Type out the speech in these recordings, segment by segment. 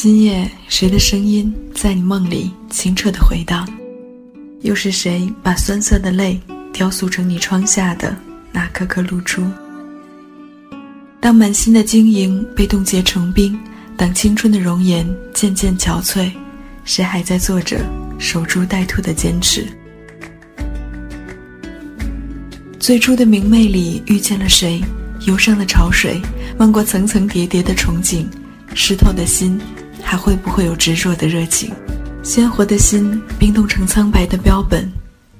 今夜谁的声音在你梦里清澈的回荡？又是谁把酸涩的泪雕塑成你窗下的那颗颗露珠？当满心的晶莹被冻结成冰，当青春的容颜渐渐憔悴，谁还在做着守株待兔的坚持？最初的明媚里遇见了谁？忧伤的潮水漫过层层叠叠的憧憬，湿透的心还会不会有执着的热情？鲜活的心冰冻成苍白的标本，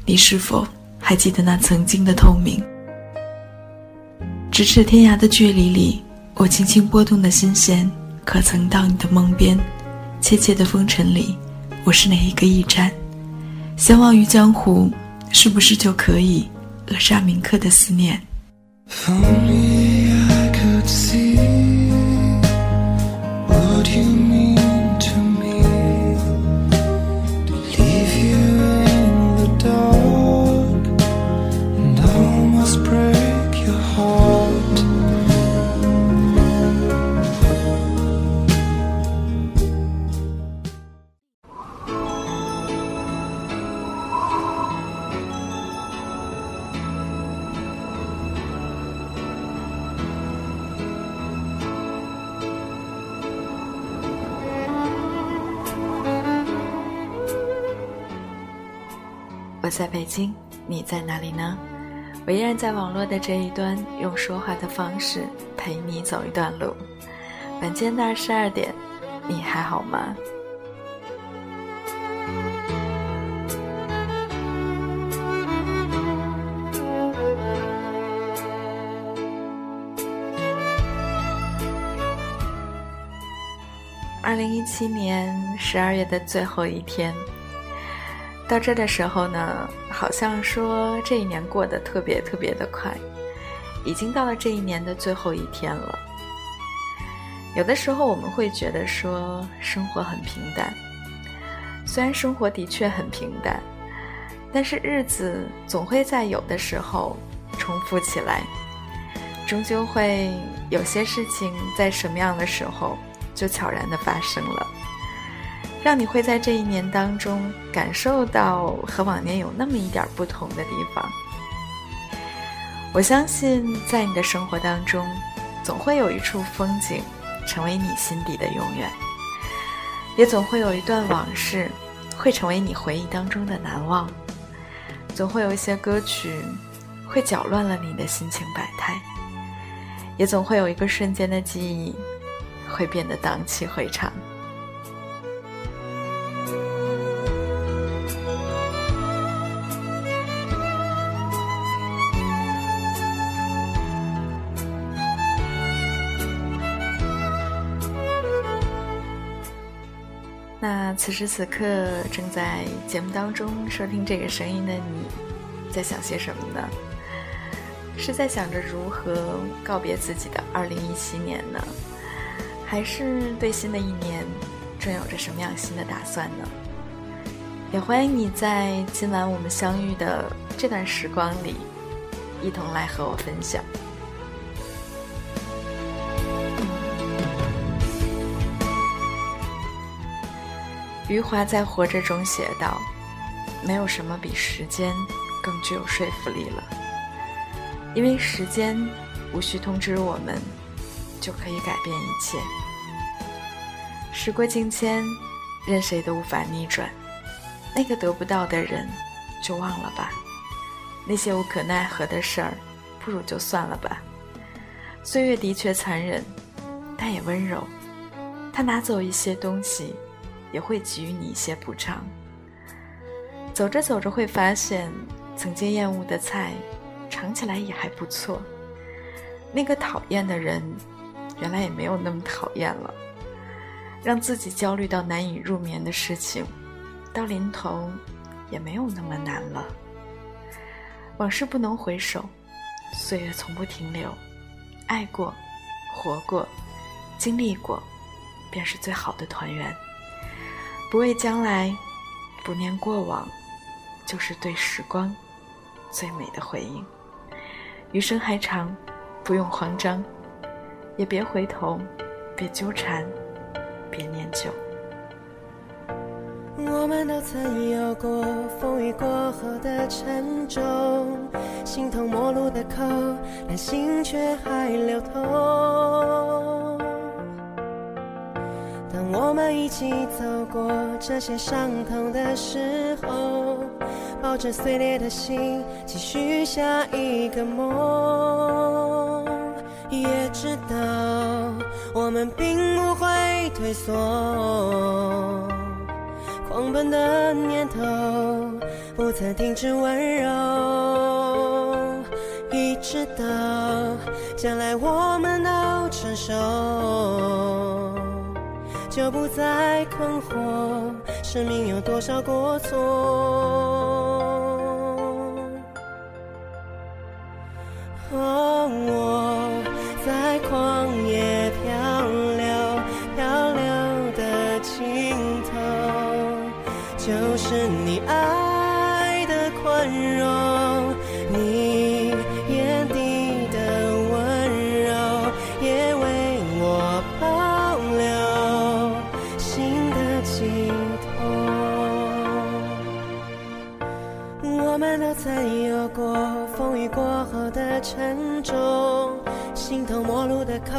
你是否还记得那曾经的透明？咫尺天涯的距离里，我轻轻拨动的心弦，可曾到你的梦边？切切的风尘里，我是哪一个驿站？相忘于江湖，是不是就可以扼杀铭刻的思念？在北京，你在哪里呢？我依然在网络的这一端，用说话的方式陪你走一段路。晚间的二十二点，你还好吗？二零一七年十二月的最后一天。到这的时候呢，好像说这一年过得特别特别的快，已经到了这一年的最后一天了。有的时候我们会觉得说生活很平淡，虽然生活的确很平淡，但是日子总会在有的时候重复起来，终究会有些事情在什么样的时候就悄然的发生了。让你会在这一年当中感受到和往年有那么一点不同的地方。我相信，在你的生活当中，总会有一处风景，成为你心底的永远；也总会有一段往事，会成为你回忆当中的难忘；总会有一些歌曲，会搅乱了你的心情百态；也总会有一个瞬间的记忆，会变得荡气回肠。此时此刻正在节目当中收听这个声音的你，在想些什么呢？是在想着如何告别自己的二零一七年呢，还是对新的一年正有着什么样新的打算呢？也欢迎你在今晚我们相遇的这段时光里，一同来和我分享。余华在《活着》中写道：“没有什么比时间更具有说服力了，因为时间无需通知我们，就可以改变一切。时过境迁，任谁都无法逆转。那个得不到的人，就忘了吧；那些无可奈何的事儿，不如就算了吧。岁月的确残忍，但也温柔。他拿走一些东西。”也会给予你一些补偿。走着走着会发现，曾经厌恶的菜，尝起来也还不错。那个讨厌的人，原来也没有那么讨厌了。让自己焦虑到难以入眠的事情，到临头也没有那么难了。往事不能回首，岁月从不停留。爱过，活过，经历过，便是最好的团圆。不畏将来，不念过往，就是对时光最美的回应。余生还长，不用慌张，也别回头，别纠缠，别念旧。我们都曾有过风雨过后的沉重，形同陌路的口，但心却还流通。当我们一起走过这些伤痛的时候，抱着碎裂的心，继续下一个梦。也知道我们并不会退缩，狂奔的念头不曾停止温柔。一直到将来我们都成熟。就不再困惑，生命有多少过错？哦，我在狂们都曾有过风雨过后的沉重，心头陌路的口，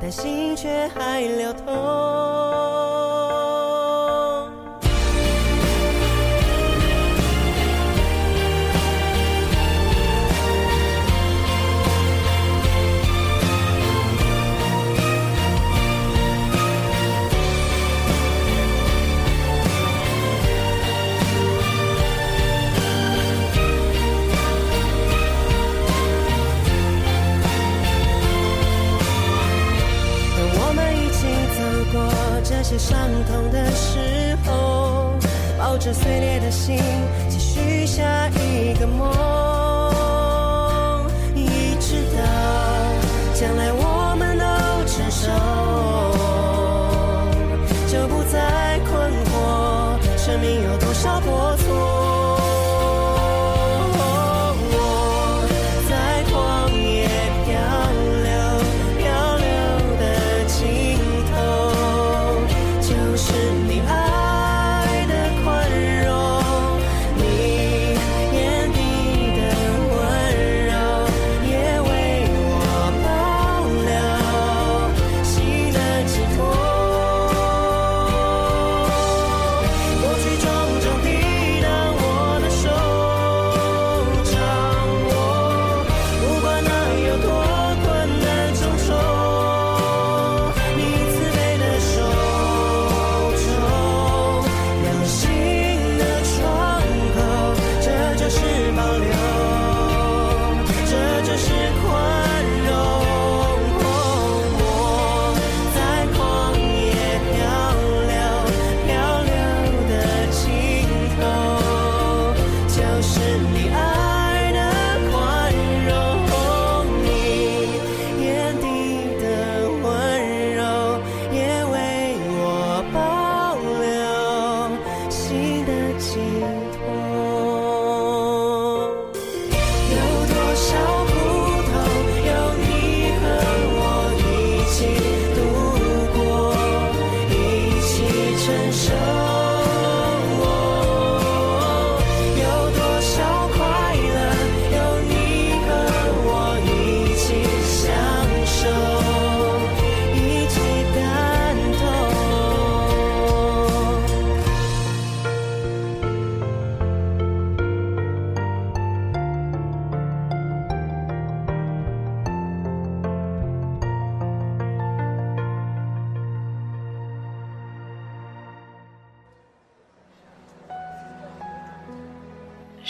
但心却还流通。着碎裂的心，继续下一个梦。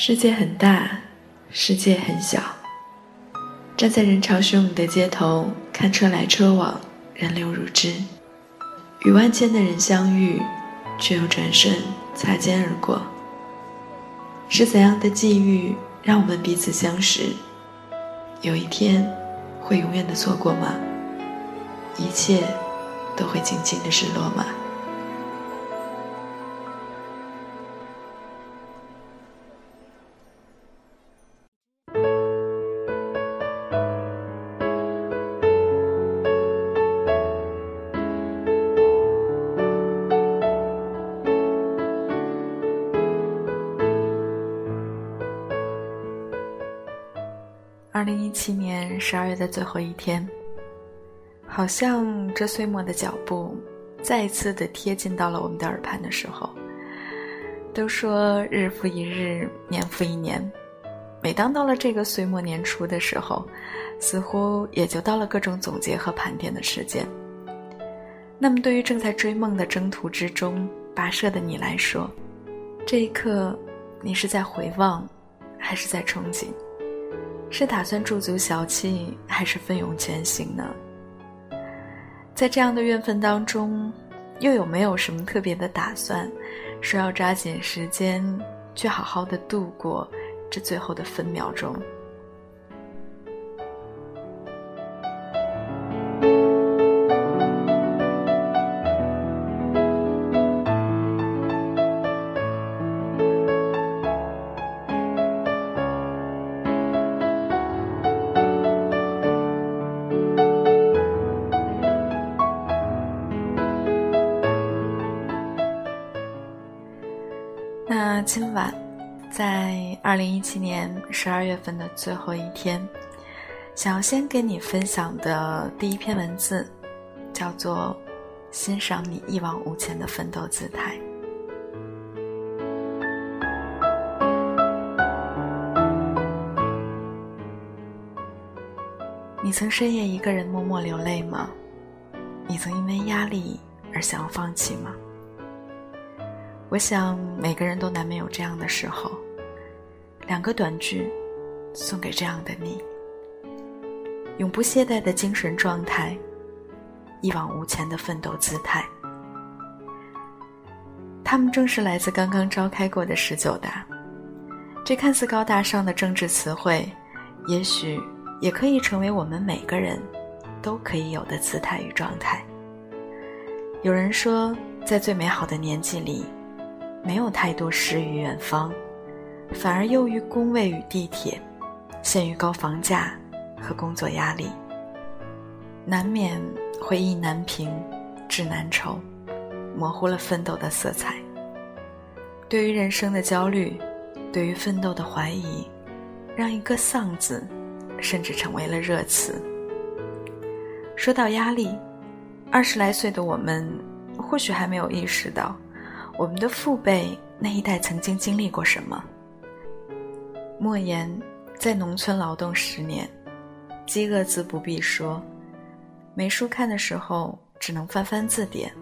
世界很大，世界很小。站在人潮汹涌的街头，看车来车往，人流如织，与万千的人相遇，却又转身擦肩而过。是怎样的际遇让我们彼此相识？有一天，会永远的错过吗？一切都会静静的失落吗？七年十二月的最后一天，好像这岁末的脚步再一次的贴近到了我们的耳畔的时候。都说日复一日，年复一年，每当到了这个岁末年初的时候，似乎也就到了各种总结和盘点的时间。那么，对于正在追梦的征途之中跋涉的你来说，这一刻，你是在回望，还是在憧憬？是打算驻足小憩，还是奋勇前行呢？在这样的怨愤当中，又有没有什么特别的打算？说要抓紧时间，去好好的度过这最后的分秒钟。十二月份的最后一天，想要先给你分享的第一篇文字，叫做《欣赏你一往无前的奋斗姿态》。你曾深夜一个人默默流泪吗？你曾因为压力而想要放弃吗？我想每个人都难免有这样的时候。两个短句，送给这样的你：永不懈怠的精神状态，一往无前的奋斗姿态。他们正是来自刚刚召开过的十九大。这看似高大上的政治词汇，也许也可以成为我们每个人都可以有的姿态与状态。有人说，在最美好的年纪里。没有太多诗与远方，反而囿于工位与地铁，陷于高房价和工作压力，难免会意难平，志难酬，模糊了奋斗的色彩。对于人生的焦虑，对于奋斗的怀疑，让一个“丧”字，甚至成为了热词。说到压力，二十来岁的我们，或许还没有意识到。我们的父辈那一代曾经经历过什么？莫言在农村劳动十年，饥饿自不必说，没书看的时候只能翻翻字典。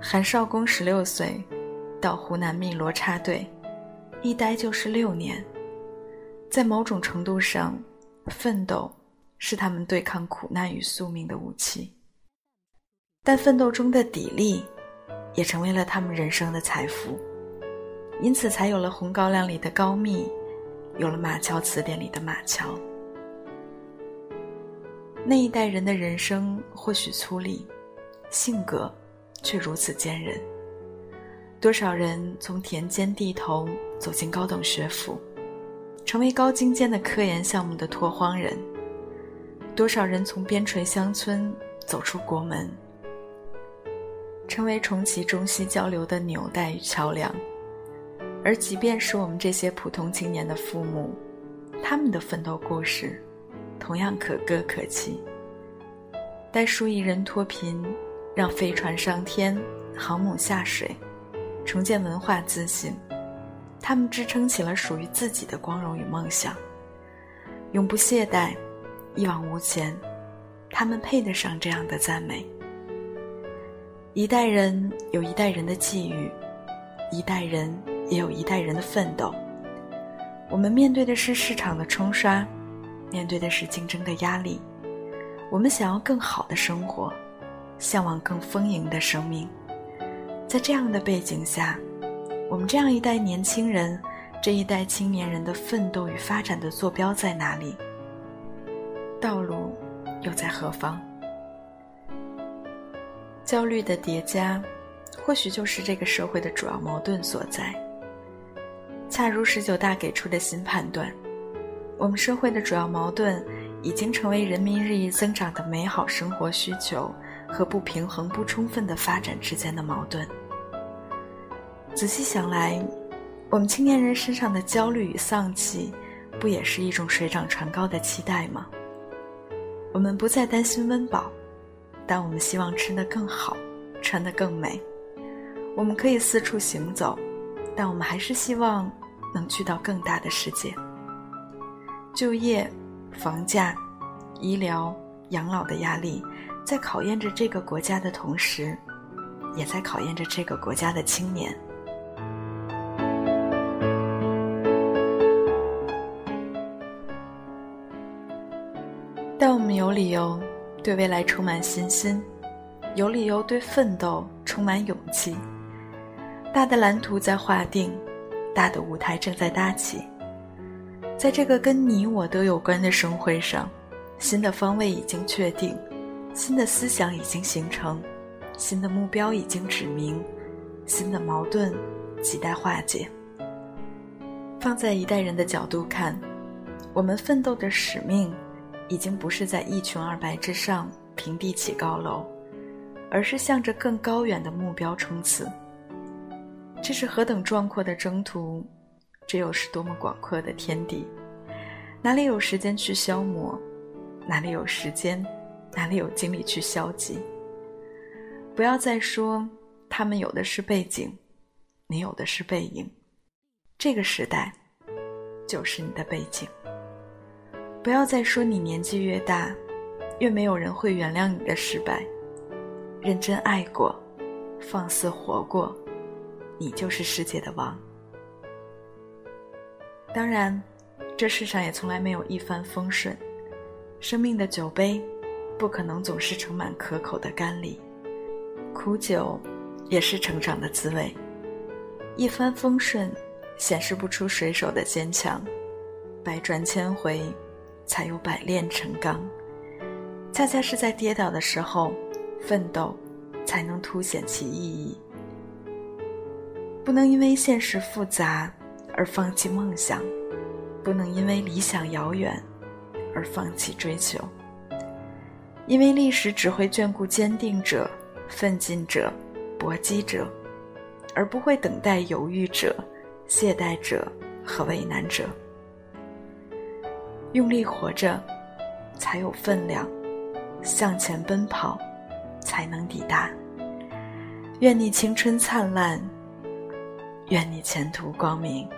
韩少功十六岁，到湖南汨罗插队，一待就是六年。在某种程度上，奋斗是他们对抗苦难与宿命的武器。但奋斗中的砥砺。也成为了他们人生的财富，因此才有了《红高粱》里的高密，有了《马桥词典》里的马桥。那一代人的人生或许粗粝，性格却如此坚韧。多少人从田间地头走进高等学府，成为高精尖的科研项目的拓荒人；多少人从边陲乡村走出国门。成为重启中西交流的纽带与桥梁，而即便是我们这些普通青年的父母，他们的奋斗故事，同样可歌可泣。待数亿人脱贫，让飞船上天，航母下水，重建文化自信，他们支撑起了属于自己的光荣与梦想，永不懈怠，一往无前，他们配得上这样的赞美。一代人有一代人的际遇，一代人也有一代人的奋斗。我们面对的是市场的冲刷，面对的是竞争的压力。我们想要更好的生活，向往更丰盈的生命。在这样的背景下，我们这样一代年轻人，这一代青年人的奋斗与发展的坐标在哪里？道路又在何方？焦虑的叠加，或许就是这个社会的主要矛盾所在。恰如十九大给出的新判断，我们社会的主要矛盾已经成为人民日益增长的美好生活需求和不平衡不充分的发展之间的矛盾。仔细想来，我们青年人身上的焦虑与丧气，不也是一种水涨船高的期待吗？我们不再担心温饱，但我们希望吃得更好，穿得更美。我们可以四处行走，但我们还是希望能去到更大的世界。就业、房价、医疗、养老的压力，在考验着这个国家的同时，也在考验着这个国家的青年。但我们有理由对未来充满信心，有理由对奋斗充满勇气。大的蓝图在划定，大的舞台正在搭起。在这个跟你我都有关的盛会上，新的方位已经确定，新的思想已经形成，新的目标已经指明，新的矛盾亟待化解。放在一代人的角度看，我们奋斗的使命。已经不是在一穷二白之上平地起高楼，而是向着更高远的目标冲刺。这是何等壮阔的征途，这又是多么广阔的天地！哪里有时间去消磨？哪里有时间？哪里有精力去消极？不要再说他们有的是背景，你有的是背影。这个时代，就是你的背景。不要再说你年纪越大，越没有人会原谅你的失败。认真爱过，放肆活过，你就是世界的王。当然，这世上也从来没有一帆风顺，生命的酒杯不可能总是盛满可口的甘霖，苦酒也是成长的滋味。一帆风顺显示不出水手的坚强，百转千回。才有百炼成钢，恰恰是在跌倒的时候，奋斗才能凸显其意义。不能因为现实复杂而放弃梦想，不能因为理想遥远而放弃追求。因为历史只会眷顾坚定者、奋进者、搏击者，而不会等待犹豫者、懈怠者和为难者。用力活着，才有分量；向前奔跑，才能抵达。愿你青春灿烂，愿你前途光明。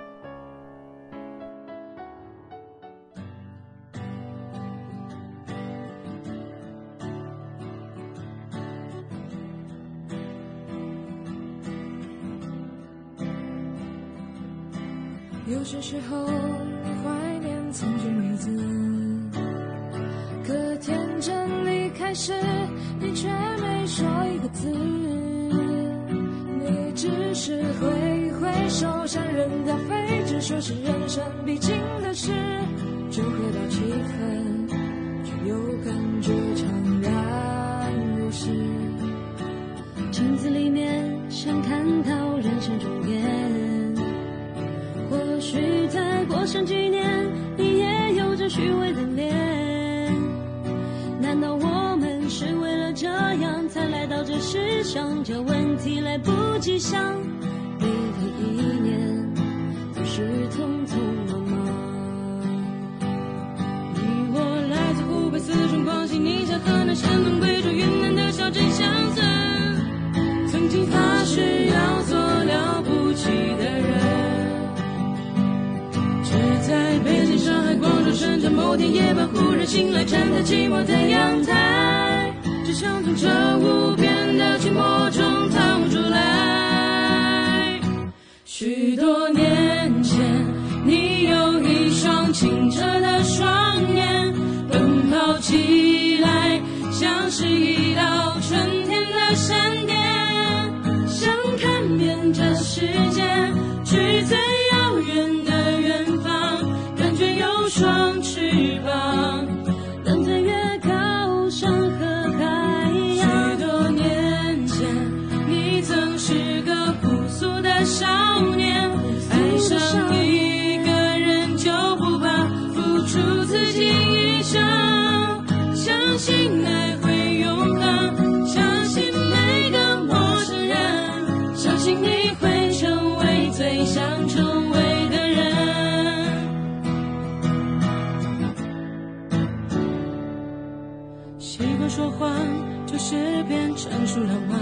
有些时候，怀念曾经日子。可天真离开时，你却没说一个字。你只是回手，像人在飞，只说是人生必经的事。就喝到七分，却又感觉怅然若失。镜子里面想看到人生终点。或许再过上几年，你也有着虚伪的脸。难道我们是为了这样才来到这世上？这问题来不及想，匆匆忙忙。你我来自湖北、四川、广西、宁夏、河南、山东、贵州、云南的小镇乡村，曾经发誓要做了不起的人。却在北京、上海、广州、深圳，某天夜半忽然醒来，站在寂寞的阳台，只想从这无边的寂寞中逃出来。许多年，清澈的双眼，奔跑起来像是一道春天的闪电，想看遍这世界，去说谎，就是变成熟了吗？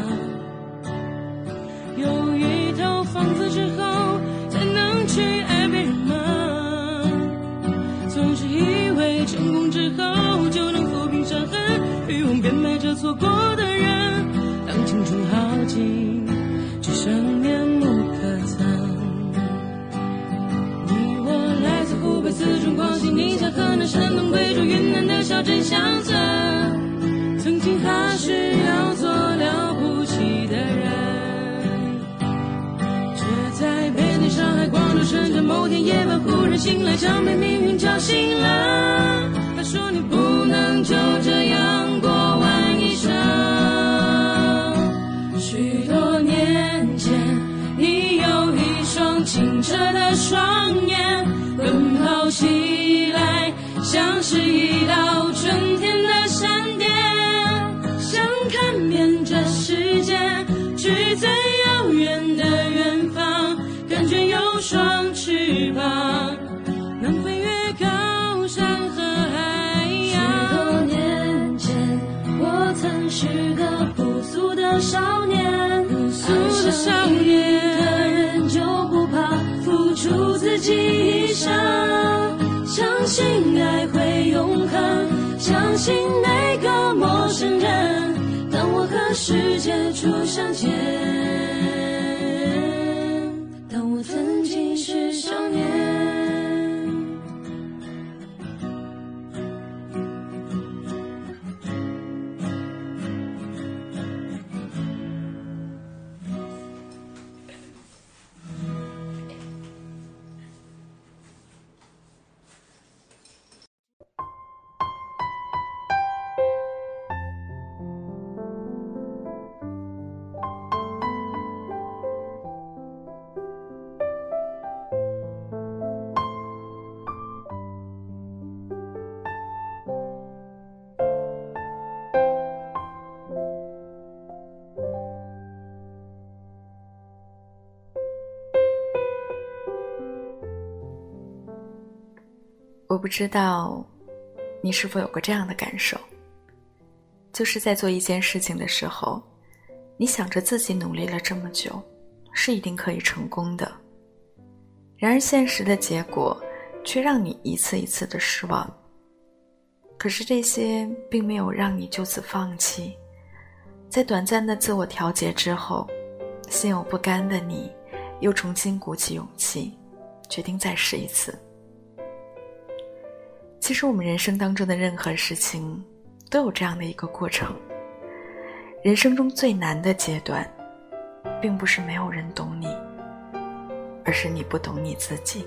有一套房子之后，才能去爱别人吗？总是以为成功之后就能抚平伤痕，欲望变卖着错过的人。当青春耗尽，只剩面目可憎。你我来自湖北、四川、广西、宁夏、河南、山东、贵州、云南的小镇乡村，某天夜晚忽然醒来，像被命运叫醒了。他说你不能就这样过完一生。许多年前，你有一双清澈的双眼，少年一个人就不怕付出自己一生，相信爱会永恒，相信每个陌生人，当我和世界初相见，当我曾经是少年。不知道你是否有过这样的感受，就是在做一件事情的时候，你想着自己努力了这么久，是一定可以成功的。然而现实的结果却让你一次一次的失望。可是这些并没有让你就此放弃，在短暂的自我调节之后，心有不甘的你，又重新鼓起勇气，决定再试一次。其实我们人生当中的任何事情，都有这样的一个过程。人生中最难的阶段，并不是没有人懂你，而是你不懂你自己。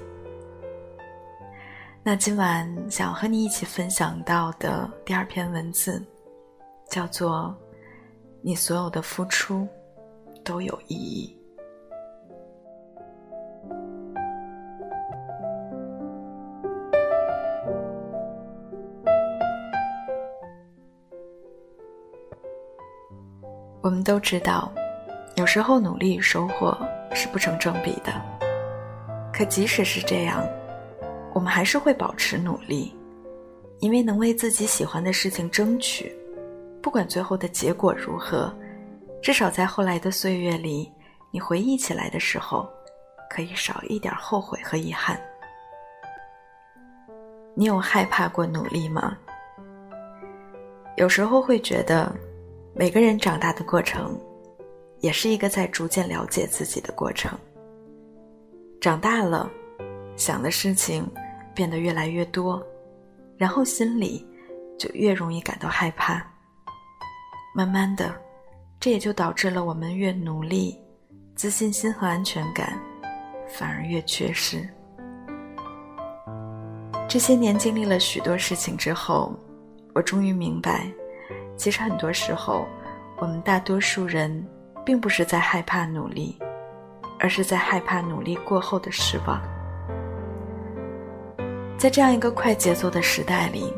那今晚想和你一起分享到的第二篇文字，叫做“你所有的付出都有意义”。都知道，有时候努力与收获是不成正比的。可即使是这样，我们还是会保持努力，因为能为自己喜欢的事情争取，不管最后的结果如何，至少在后来的岁月里，你回忆起来的时候，可以少一点后悔和遗憾。你有害怕过努力吗？有时候会觉得。每个人长大的过程，也是一个在逐渐了解自己的过程。长大了，想的事情变得越来越多，然后心里就越容易感到害怕。慢慢的，这也就导致了我们越努力，自信心和安全感反而越缺失。这些年经历了许多事情之后，我终于明白。其实很多时候，我们大多数人并不是在害怕努力，而是在害怕努力过后的失望。在这样一个快节奏的时代里，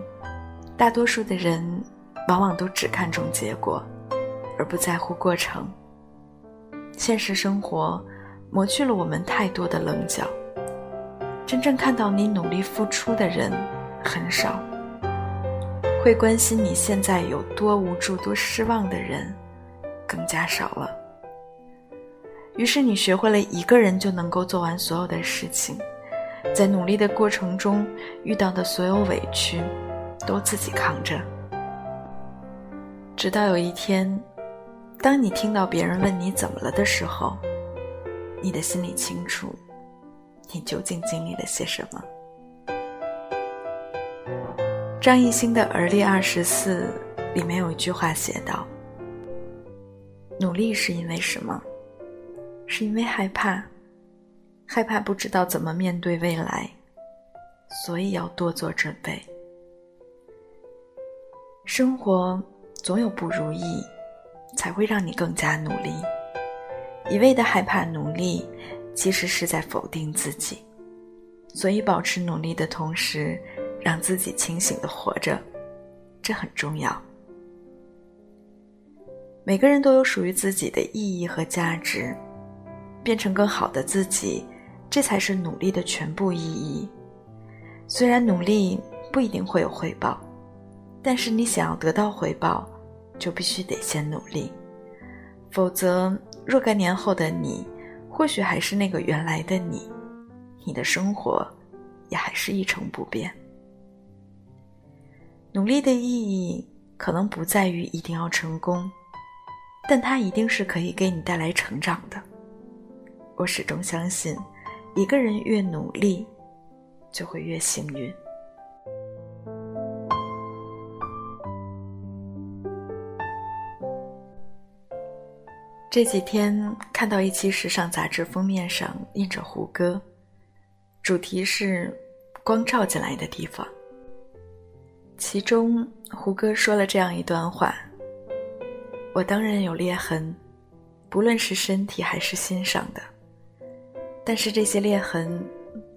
大多数的人往往都只看重结果，而不在乎过程。现实生活磨去了我们太多的棱角，真正看到你努力付出的人很少。会关心你现在有多无助、多失望的人更加少了。于是你学会了一个人就能够做完所有的事情，在努力的过程中遇到的所有委屈，都自己扛着。直到有一天，当你听到别人问你怎么了的时候，你的心里清楚，你究竟经历了些什么。张艺兴的《而立二十四》里面有一句话写道：“努力是因为什么？是因为害怕，害怕不知道怎么面对未来，所以要多做准备。生活总有不如意，才会让你更加努力。一味的害怕努力，其实是在否定自己。所以，保持努力的同时。”让自己清醒的活着，这很重要。每个人都有属于自己的意义和价值，变成更好的自己，这才是努力的全部意义。虽然努力不一定会有回报，但是你想要得到回报，就必须得先努力，否则若干年后的你，或许还是那个原来的你，你的生活也还是一成不变。努力的意义可能不在于一定要成功，但它一定是可以给你带来成长的。我始终相信，一个人越努力，就会越幸运。这几天看到一期时尚杂志封面上印着胡歌，主题是“光照进来的地方”。其中，胡歌说了这样一段话：“我当然有裂痕，不论是身体还是心上的。但是这些裂痕，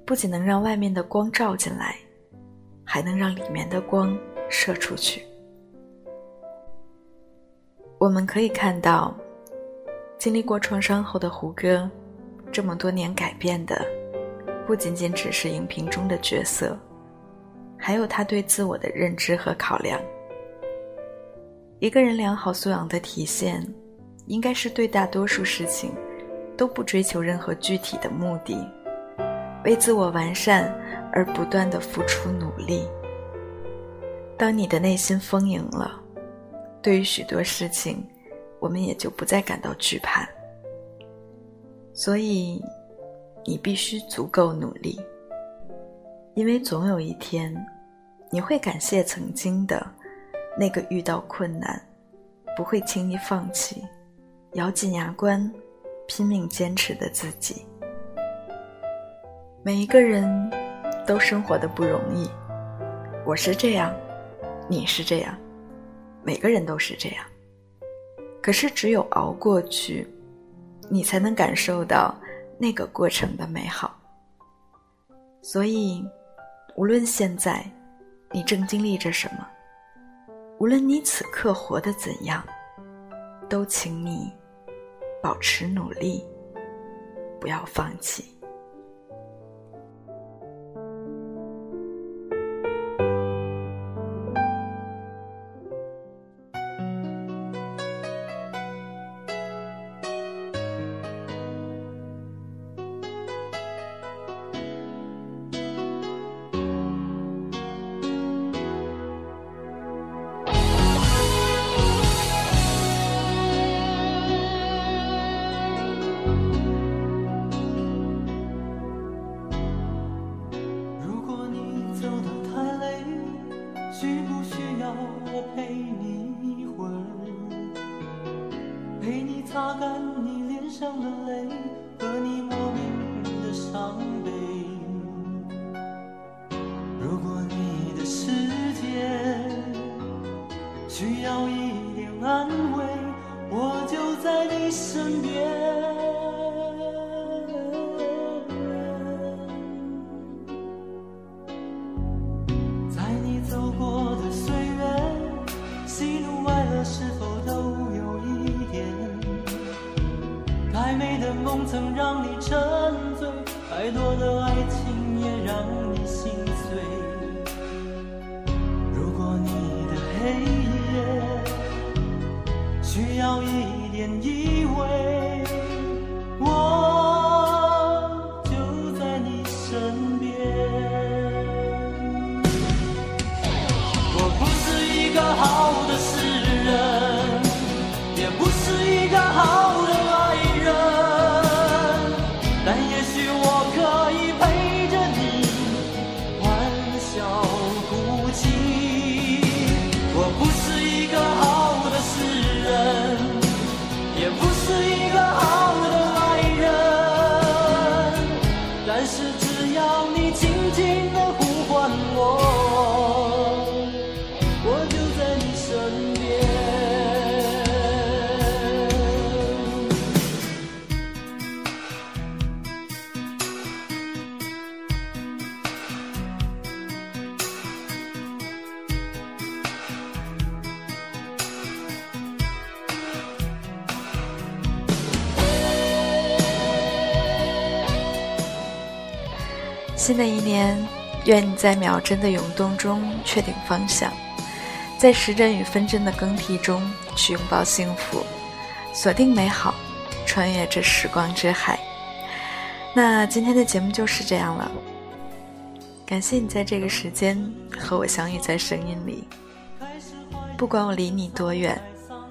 不仅能让外面的光照进来，还能让里面的光射出去。我们可以看到，经历过创伤后的胡歌，这么多年改变的，不仅仅只是荧屏中的角色。”还有他对自我的认知和考量。一个人良好素养的体现，应该是对大多数事情都不追求任何具体的目的，为自我完善而不断的付出努力。当你的内心丰盈了，对于许多事情，我们也就不再感到惧怕。所以，你必须足够努力。因为总有一天，你会感谢曾经的那个遇到困难不会轻易放弃、咬紧牙关拼命坚持的自己。每一个人都生活的不容易，我是这样，你是这样，每个人都是这样。可是只有熬过去，你才能感受到那个过程的美好。所以。无论现在你正经历着什么，无论你此刻活得怎样，都请你保持努力，不要放弃。安慰我就在你身边。在你走过的岁月喜怒哀乐是否都有一点？太美的梦曾让你沉醉太多的爱新的一年，愿你在秒针的涌动中确定方向，在时针与分针的更替中去拥抱幸福，锁定美好，穿越这时光之海。那今天的节目就是这样了，感谢你在这个时间和我相遇在声音里。不管我离你多远，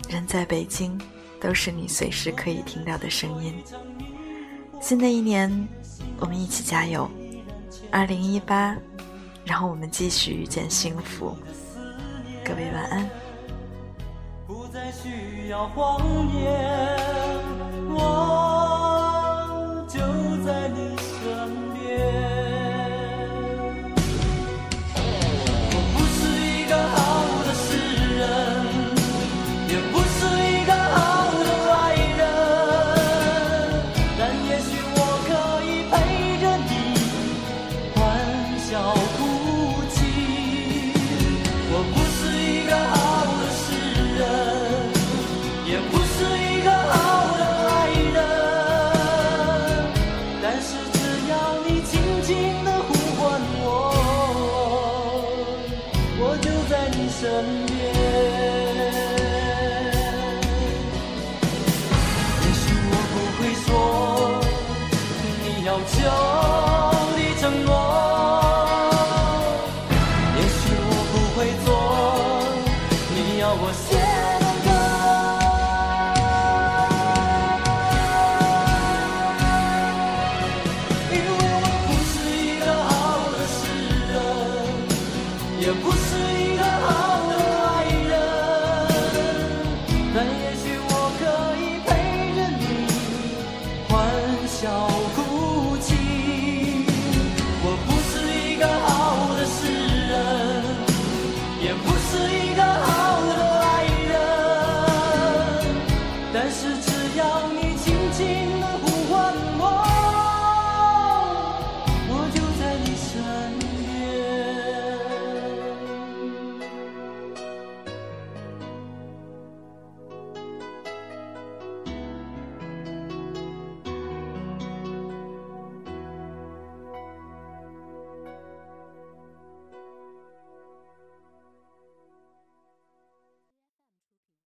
人在北京，都是你随时可以听到的声音。新的一年，我们一起加油！二零一八，让我们继续遇见幸福。各位晚安。不再需要谎言。